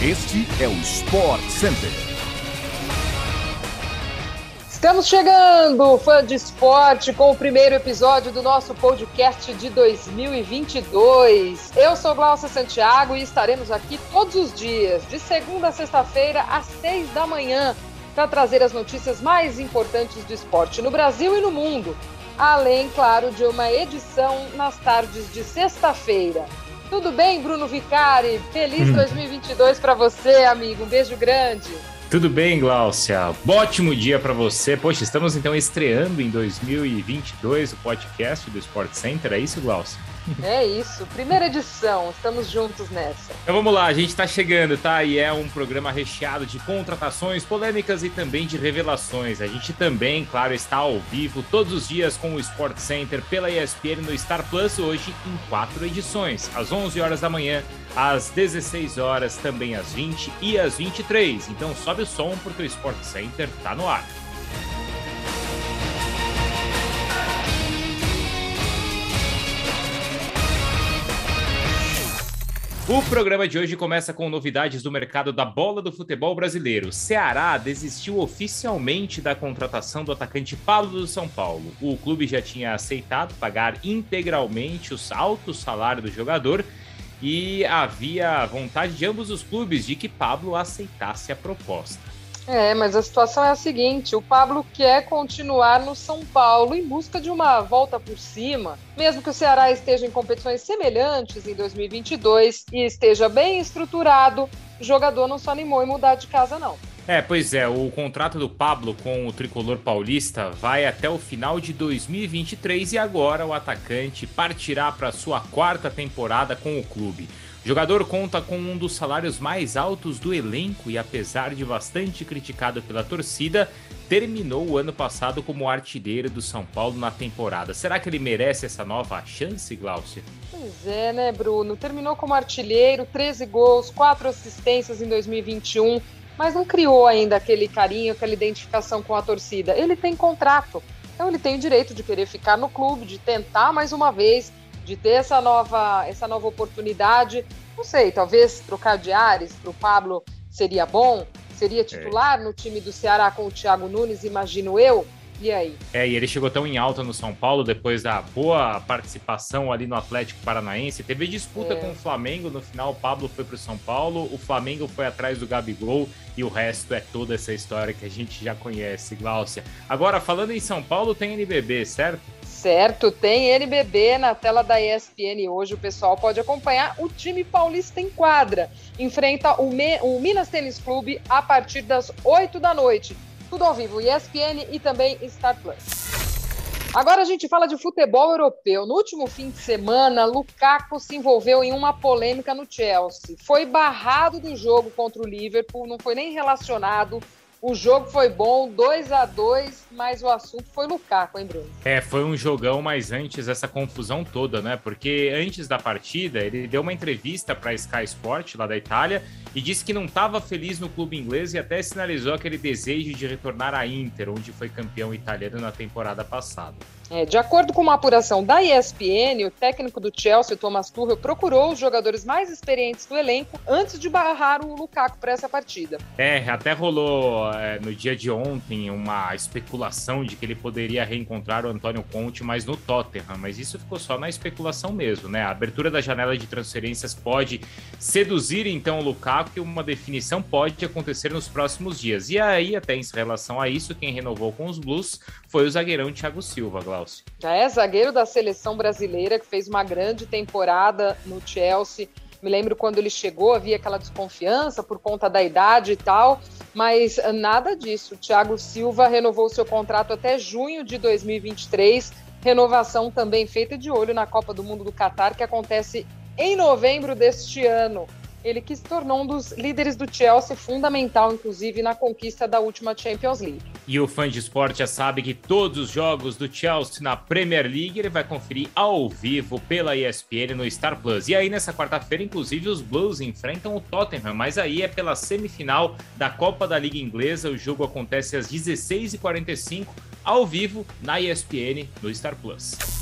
Este é o Sport Center. Estamos chegando, fã de esporte, com o primeiro episódio do nosso podcast de 2022. Eu sou Glaucia Santiago e estaremos aqui todos os dias, de segunda a sexta-feira, às seis da manhã, para trazer as notícias mais importantes do esporte no Brasil e no mundo. Além, claro, de uma edição nas tardes de sexta-feira. Tudo bem, Bruno Vicari? Feliz 2022 hum. para você, amigo. Um beijo grande. Tudo bem, Gláucia? Ótimo dia para você. Poxa, estamos então estreando em 2022 o podcast do Sport Center, é isso, Gláucia? É isso, primeira edição, estamos juntos nessa. Então vamos lá, a gente está chegando, tá? E é um programa recheado de contratações, polêmicas e também de revelações. A gente também, claro, está ao vivo todos os dias com o Sport Center pela ESPN no Star Plus, hoje em quatro edições, às 11 horas da manhã, às 16 horas, também às 20 e às 23. Então sobe o som porque o Sport Center está no ar. O programa de hoje começa com novidades do mercado da bola do futebol brasileiro. Ceará desistiu oficialmente da contratação do atacante Pablo do São Paulo. O clube já tinha aceitado pagar integralmente os altos salários do jogador e havia vontade de ambos os clubes de que Pablo aceitasse a proposta. É, mas a situação é a seguinte: o Pablo quer continuar no São Paulo em busca de uma volta por cima, mesmo que o Ceará esteja em competições semelhantes em 2022 e esteja bem estruturado, o jogador não se animou em mudar de casa, não. É, pois é, o contrato do Pablo com o tricolor paulista vai até o final de 2023 e agora o atacante partirá para sua quarta temporada com o clube. O jogador conta com um dos salários mais altos do elenco e, apesar de bastante criticado pela torcida, terminou o ano passado como artilheiro do São Paulo na temporada. Será que ele merece essa nova chance, Glaucia? Pois é, né, Bruno? Terminou como artilheiro, 13 gols, 4 assistências em 2021, mas não criou ainda aquele carinho, aquela identificação com a torcida. Ele tem contrato, então ele tem o direito de querer ficar no clube, de tentar mais uma vez de ter essa nova, essa nova oportunidade. Não sei, talvez trocar de ares para o Pablo seria bom? Seria titular é. no time do Ceará com o Thiago Nunes, imagino eu? E aí? É, e ele chegou tão em alta no São Paulo depois da boa participação ali no Atlético Paranaense. Teve disputa é. com o Flamengo, no final o Pablo foi para o São Paulo, o Flamengo foi atrás do Gabigol e o resto é toda essa história que a gente já conhece, Gláucia. Agora, falando em São Paulo, tem NBB, certo? Certo, tem NBB na tela da ESPN hoje. O pessoal pode acompanhar. O time paulista em quadra enfrenta o, Me o Minas Tênis Clube a partir das 8 da noite. Tudo ao vivo, ESPN e também Star Plus. Agora a gente fala de futebol europeu. No último fim de semana, Lukaku se envolveu em uma polêmica no Chelsea. Foi barrado do jogo contra o Liverpool, não foi nem relacionado o jogo foi bom, 2 a 2 mas o assunto foi Lukaku, hein, Bruno? É, foi um jogão, mas antes essa confusão toda, né? Porque antes da partida, ele deu uma entrevista para Sky Sport, lá da Itália, e disse que não estava feliz no clube inglês e até sinalizou aquele desejo de retornar à Inter, onde foi campeão italiano na temporada passada. É, de acordo com uma apuração da ESPN, o técnico do Chelsea, Thomas Tuchel, procurou os jogadores mais experientes do elenco antes de barrar o Lukaku para essa partida. É, até rolou é, no dia de ontem uma especulação de que ele poderia reencontrar o Antônio Conte, mas no Tottenham, mas isso ficou só na especulação mesmo, né? A abertura da janela de transferências pode seduzir então o Lukaku e uma definição pode acontecer nos próximos dias. E aí, até em relação a isso, quem renovou com os Blues foi o zagueirão Thiago Silva. Já é zagueiro da seleção brasileira, que fez uma grande temporada no Chelsea. Me lembro quando ele chegou, havia aquela desconfiança por conta da idade e tal, mas nada disso. O Thiago Silva renovou seu contrato até junho de 2023. Renovação também feita de olho na Copa do Mundo do Catar, que acontece em novembro deste ano. Ele que se tornou um dos líderes do Chelsea, fundamental, inclusive, na conquista da última Champions League. E o fã de esporte já sabe que todos os jogos do Chelsea na Premier League ele vai conferir ao vivo pela ESPN no Star Plus. E aí, nessa quarta-feira, inclusive, os Blues enfrentam o Tottenham, mas aí é pela semifinal da Copa da Liga Inglesa. O jogo acontece às 16h45, ao vivo, na ESPN no Star Plus.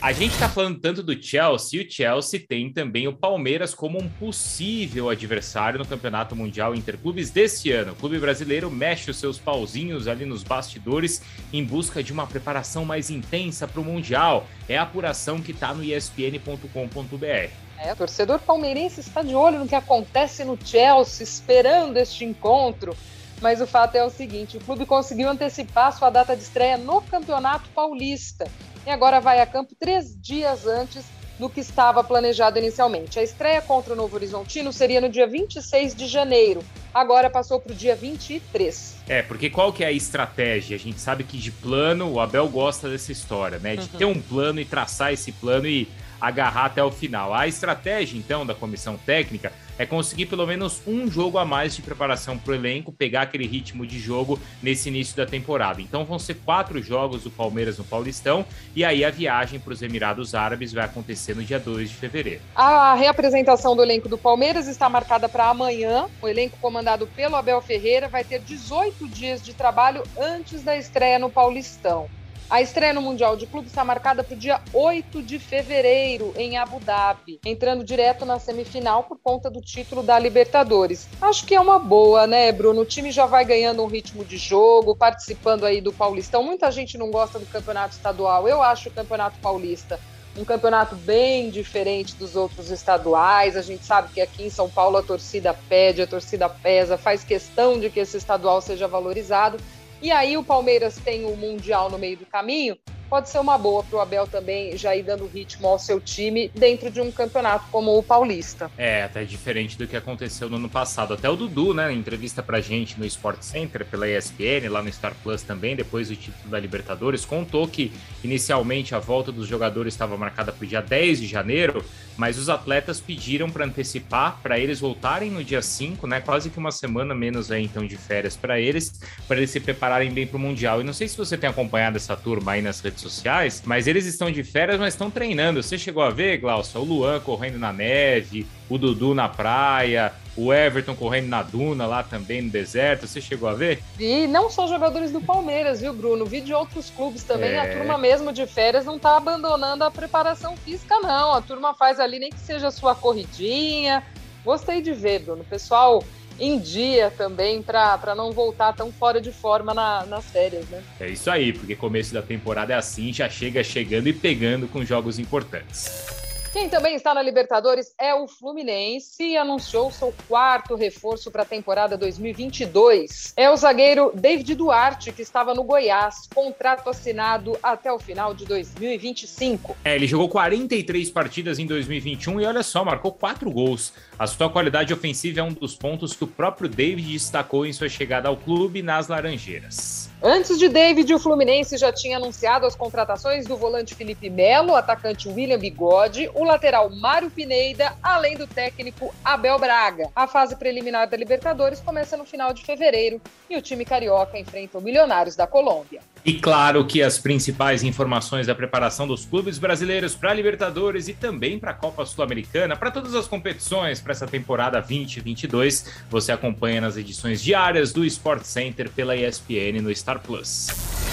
A gente está falando tanto do Chelsea, e o Chelsea tem também o Palmeiras como um possível adversário no Campeonato Mundial Interclubes deste ano. O clube brasileiro mexe os seus pauzinhos ali nos bastidores em busca de uma preparação mais intensa para o Mundial. É a apuração que está no espn.com.br. É, o torcedor palmeirense está de olho no que acontece no Chelsea, esperando este encontro. Mas o fato é o seguinte: o clube conseguiu antecipar sua data de estreia no Campeonato Paulista e agora vai a campo três dias antes do que estava planejado inicialmente. A estreia contra o Novo Horizontino seria no dia 26 de janeiro, agora passou para o dia 23. É, porque qual que é a estratégia? A gente sabe que de plano o Abel gosta dessa história, né? De uhum. ter um plano e traçar esse plano e agarrar até o final. A estratégia, então, da comissão técnica é conseguir pelo menos um jogo a mais de preparação para o elenco, pegar aquele ritmo de jogo nesse início da temporada. Então vão ser quatro jogos do Palmeiras no Paulistão e aí a viagem para os Emirados Árabes vai acontecer no dia 2 de fevereiro. A reapresentação do elenco do Palmeiras está marcada para amanhã. O elenco comandado pelo Abel Ferreira vai ter 18 dias de trabalho antes da estreia no Paulistão. A estreia no Mundial de Clubes está marcada para o dia 8 de fevereiro, em Abu Dhabi, entrando direto na semifinal por conta do título da Libertadores. Acho que é uma boa, né, Bruno? O time já vai ganhando um ritmo de jogo, participando aí do Paulistão. Muita gente não gosta do campeonato estadual. Eu acho o campeonato paulista um campeonato bem diferente dos outros estaduais. A gente sabe que aqui em São Paulo a torcida pede, a torcida pesa, faz questão de que esse estadual seja valorizado. E aí o Palmeiras tem o Mundial no meio do caminho, pode ser uma boa para o Abel também já ir dando ritmo ao seu time dentro de um campeonato como o Paulista. É, até diferente do que aconteceu no ano passado. Até o Dudu, né, entrevista pra gente no Sport Center, pela ESPN, lá no Star Plus também, depois do título da Libertadores, contou que inicialmente a volta dos jogadores estava marcada para o dia 10 de janeiro, mas os atletas pediram para antecipar, para eles voltarem no dia 5, né, quase que uma semana menos aí então de férias para eles, para eles se prepararem bem para o Mundial. E não sei se você tem acompanhado essa turma aí nas redes redes sociais, mas eles estão de férias, mas estão treinando. Você chegou a ver, Glaucio, o Luan correndo na neve, o Dudu na praia, o Everton correndo na duna lá também no deserto. Você chegou a ver? E não só jogadores do Palmeiras, viu, Bruno? Vi de outros clubes também. É... A turma mesmo de férias não tá abandonando a preparação física, não. A turma faz ali nem que seja a sua corridinha. Gostei de ver, Bruno. Pessoal em dia também para não voltar tão fora de forma na, nas férias, né? É isso aí, porque começo da temporada é assim, já chega chegando e pegando com jogos importantes. Quem também está na Libertadores é o Fluminense e anunciou seu quarto reforço para a temporada 2022. É o zagueiro David Duarte, que estava no Goiás, contrato assinado até o final de 2025. É, ele jogou 43 partidas em 2021 e olha só, marcou quatro gols. A sua qualidade ofensiva é um dos pontos que o próprio David destacou em sua chegada ao clube nas Laranjeiras. Antes de David, o Fluminense já tinha anunciado as contratações do volante Felipe Melo, atacante William Bigode, o lateral Mário Pineda, além do técnico Abel Braga. A fase preliminar da Libertadores começa no final de fevereiro e o time carioca enfrenta o Milionários da Colômbia. E claro que as principais informações da preparação dos clubes brasileiros para Libertadores e também para a Copa Sul-Americana, para todas as competições para essa temporada 2022, você acompanha nas edições diárias do Sport Center pela ESPN no Star Plus.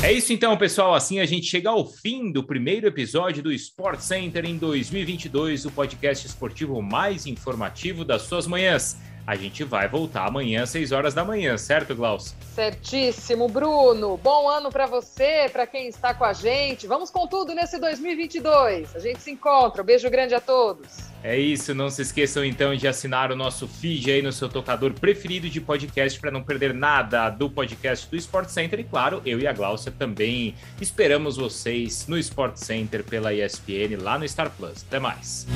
É isso então, pessoal. Assim a gente chega ao fim do primeiro episódio do Sport Center em 2022, o podcast esportivo mais informativo das suas manhãs. A gente vai voltar amanhã às 6 horas da manhã, certo, Glaucio? Certíssimo, Bruno. Bom ano para você, para quem está com a gente. Vamos com tudo nesse 2022. A gente se encontra. Um beijo grande a todos. É isso, não se esqueçam então de assinar o nosso feed aí no seu tocador preferido de podcast para não perder nada do podcast do Sport Center. E claro, eu e a Glaucia também esperamos vocês no Sport Center pela ESPN lá no Star Plus. Até mais.